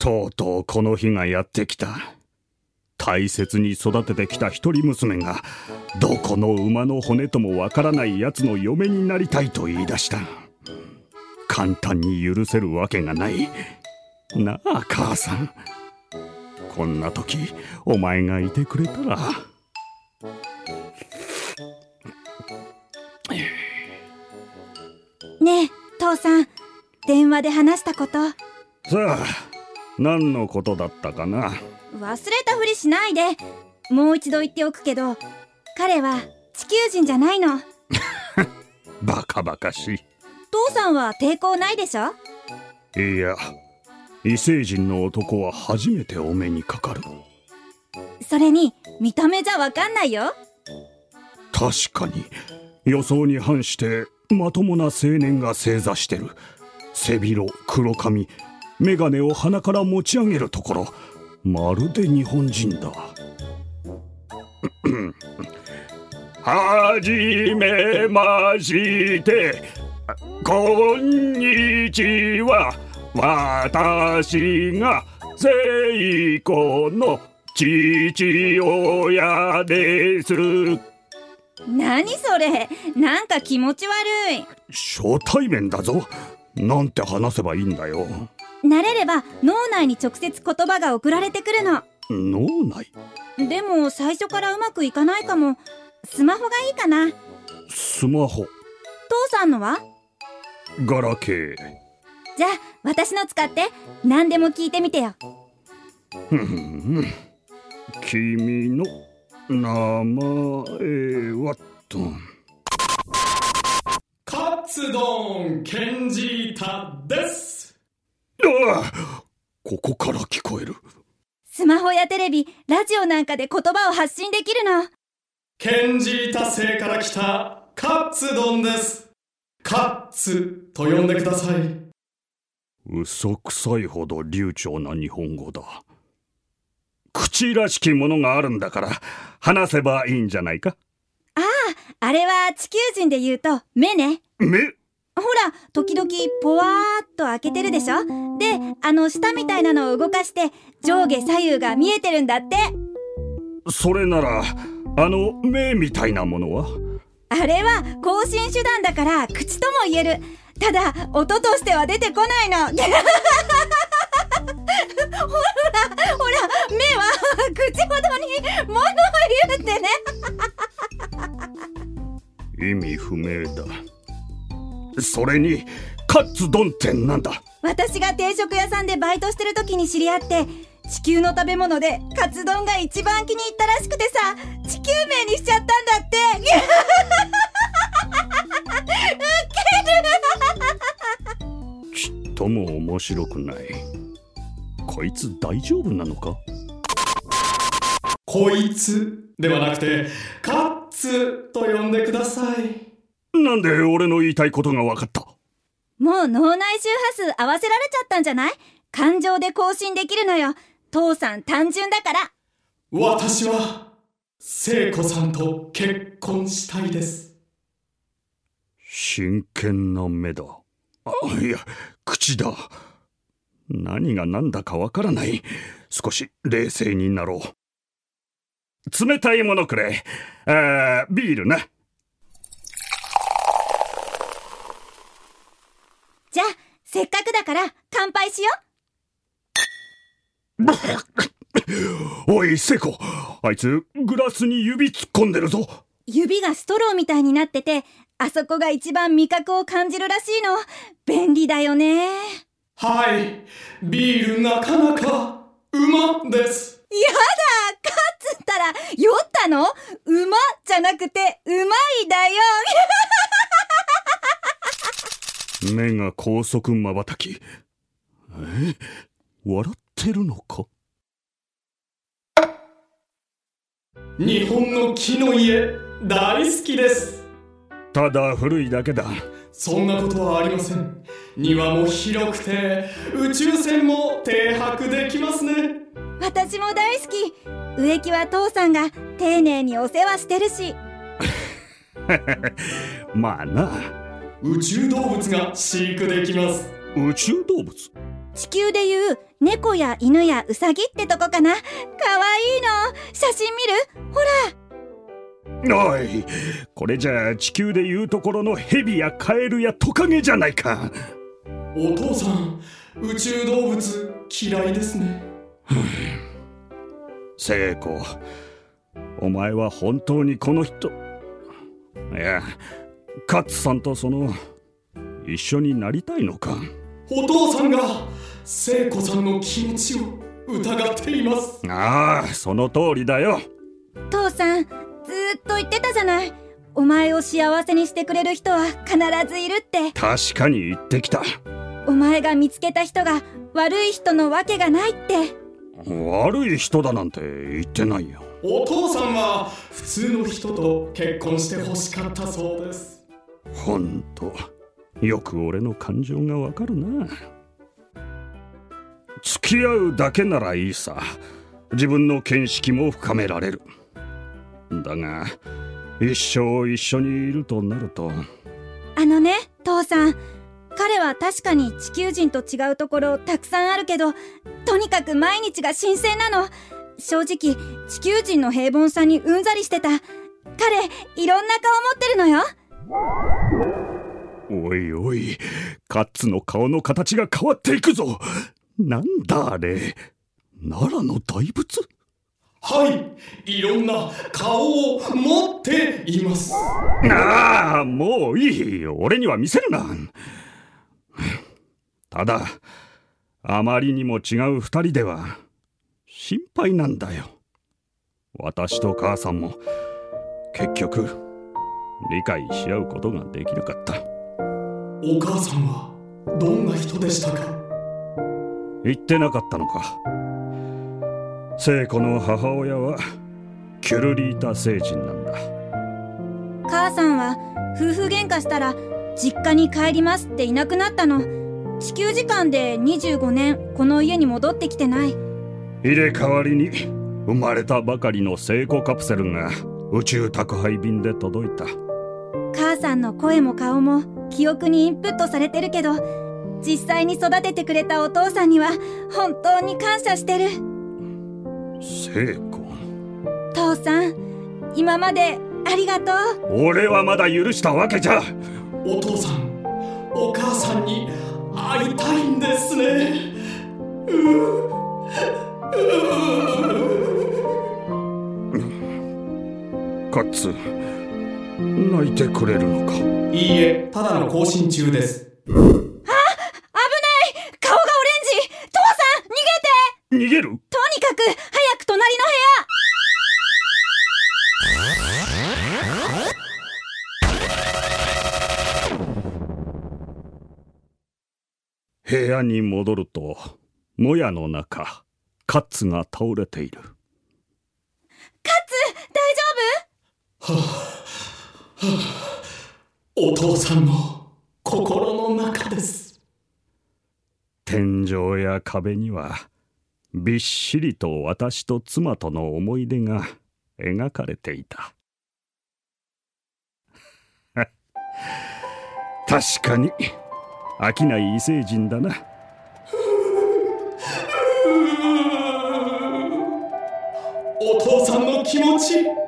とうとうこの日がやってきた。大切に育ててきた一人娘が、どこの馬の骨ともわからない奴の嫁になりたいと言い出した。簡単に許せるわけがない。なあ、母さん。こんな時、お前がいてくれたら。ねえ、父さん。電話で話したこと。さあ、何のことだったかな？忘れたふりしないで。もう一度言っておくけど、彼は地球人じゃないの。バカバカしい。父さんは抵抗ないでしょ？いや、異星人の男は初めてお目にかかる。それに、見た目じゃわかんないよ。確かに、予想に反してまともな青年が正座してる。背広黒髪眼鏡を鼻から持ち上げるところ。まるで日本人だ。はじめまして。こんにちは。私が聖子の父親です。何それ。なんか気持ち悪い。初対面だぞ。なんて話せばいいんだよ慣れれば脳内に直接言葉が送られてくるの。脳内？でも最初からうまくいかないかも。スマホがいいかな。スマホ。父さんのは？ガラケー。じゃあ私の使って。何でも聞いてみてよ。ふん君の名前はと。ツ丼ケンジータですここから聞こえる。スマホやテレビラジオなんかで言葉を発信できるの。ケンジータ星から来たカツ丼です。カッツと呼んでください。嘘くさいほど流暢な日本語だ。口らしきものがあるんだから話せばいいんじゃないか？あああれは地球人で言うと目ね。目？ほら、時々ポワーっと開けてるでしょ？で、あの下みたいなのを動かして上下左右が見えてるんだって。それなら、あの目みたいなものは？あれは更新手段だから口とも言える。ただ、音としては出てこないの。ほら、ほら、目は口ほどに物を言うってね。意味不明だ。それにカツ丼ってなんだ。私が定食屋さんでバイトしてる時に知り合って地球の食べ物でカツ丼が一番気に入ったらしくてさ地球名にしちゃったんだって。ウケる。ちっとも面白くない。こいつ大丈夫なのか？こいつではなくてカッツと呼んでくださいなんで俺の言いたいことが分かった？もう脳内周波数合わせられちゃったんじゃない？感情で更新できるのよ。父さん単純だから。私は、聖子さんと結婚したいです。真剣な目だ。あ、いや、口だ。何が何だかわからない。少し冷静になろう。冷たいものくれ。あビールな。じゃあ、せっかくだから乾杯しよう。おい、セコ。あいつ、グラスに指突っ込んでるぞ。指がストローみたいになってて、あそこが一番味覚を感じるらしいの。便利だよね。はい。ビールなかなか、うまです。やだかっつったら、酔ったの？うまじゃなくて、うまいだよ。目が高速まばたき。え？笑ってるのか？日本の木の家、大好きです。ただ古いだけだ。そんなことはありません。庭も広くて、宇宙船も停泊できますね。私も大好き。植木は父さんが丁寧にお世話してるし。まあな。宇宙動物が飼育できます。宇宙動物？地球でいう猫や犬やウサギってとこかな。かわいいの。写真見る？ほら。おい。これじゃあ地球でいうところのヘビやカエルやトカゲじゃないか。お父さん宇宙動物嫌いですね。聖子お前は本当にこの人。いやカッツさんとその一緒になりたいのか？お父さんが聖子さんの気持ちを疑っています。ああその通りだよ。父さんずっと言ってたじゃない。お前を幸せにしてくれる人は必ずいるって。確かに言ってきた。お前が見つけた人が悪い人のわけがないって。悪い人だなんて言ってないよ。お父さんは普通の人と結婚して欲しかったそうですほんとよく俺の感情がわかるな。付き合うだけならいいさ。自分の見識も深められる。だが一生一緒にいるとなると。あのね父さん。彼は確かに地球人と違うところたくさんあるけどとにかく毎日が新鮮なの。正直地球人の平凡さにうんざりしてた。彼いろんな顔持ってるのよ。おいおいカッツの顔の形が変わっていくぞ。なんだあれ。奈良の大仏？はいいろんな顔を持っています。ああもういい。俺には見せるなただあまりにも違う二人では心配なんだよ。私と母さんも結局理解し合うことができなかった。お母さんはどんな人でしたか？言ってなかったのか。聖子の母親はキュルリータ星人なんだ。母さんは夫婦喧嘩したら実家に帰りますっていなくなったの。地球時間で25年この家に戻ってきてない。入れ替わりに生まれたばかりの聖子カプセルが宇宙宅配便で届いた母さんの声も顔も記憶にインプットされてるけど実際に育ててくれたお父さんには本当に感謝してる。聖子。父さん今までありがとう。俺はまだ許したわけじゃ。お父さんお母さんに会いたいんですね。カッツ泣いてくれるのか？いいえただの更新中です。あ危ない！顔がオレンジ！父さん逃げて！逃げる？とにかく早く隣の部屋！部屋に戻るともやの中カッツが倒れている。カッツ大丈夫、はあはあ、お父さんの心の中です。天井や壁にはびっしりと私と妻との思い出が描かれていた。確かに飽きない異星人だな。お父さんの気持ち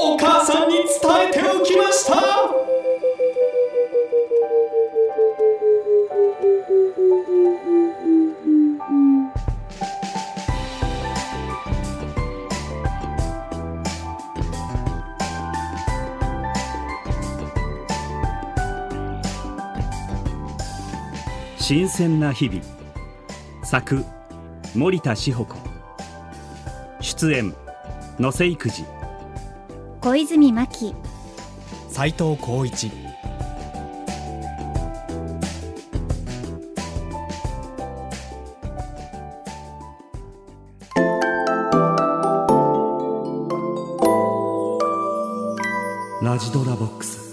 お母さんに伝えておきました。新鮮な日々。作森田志保子。出演野瀬育児。小泉真希。斉藤浩一。ラジドラボックス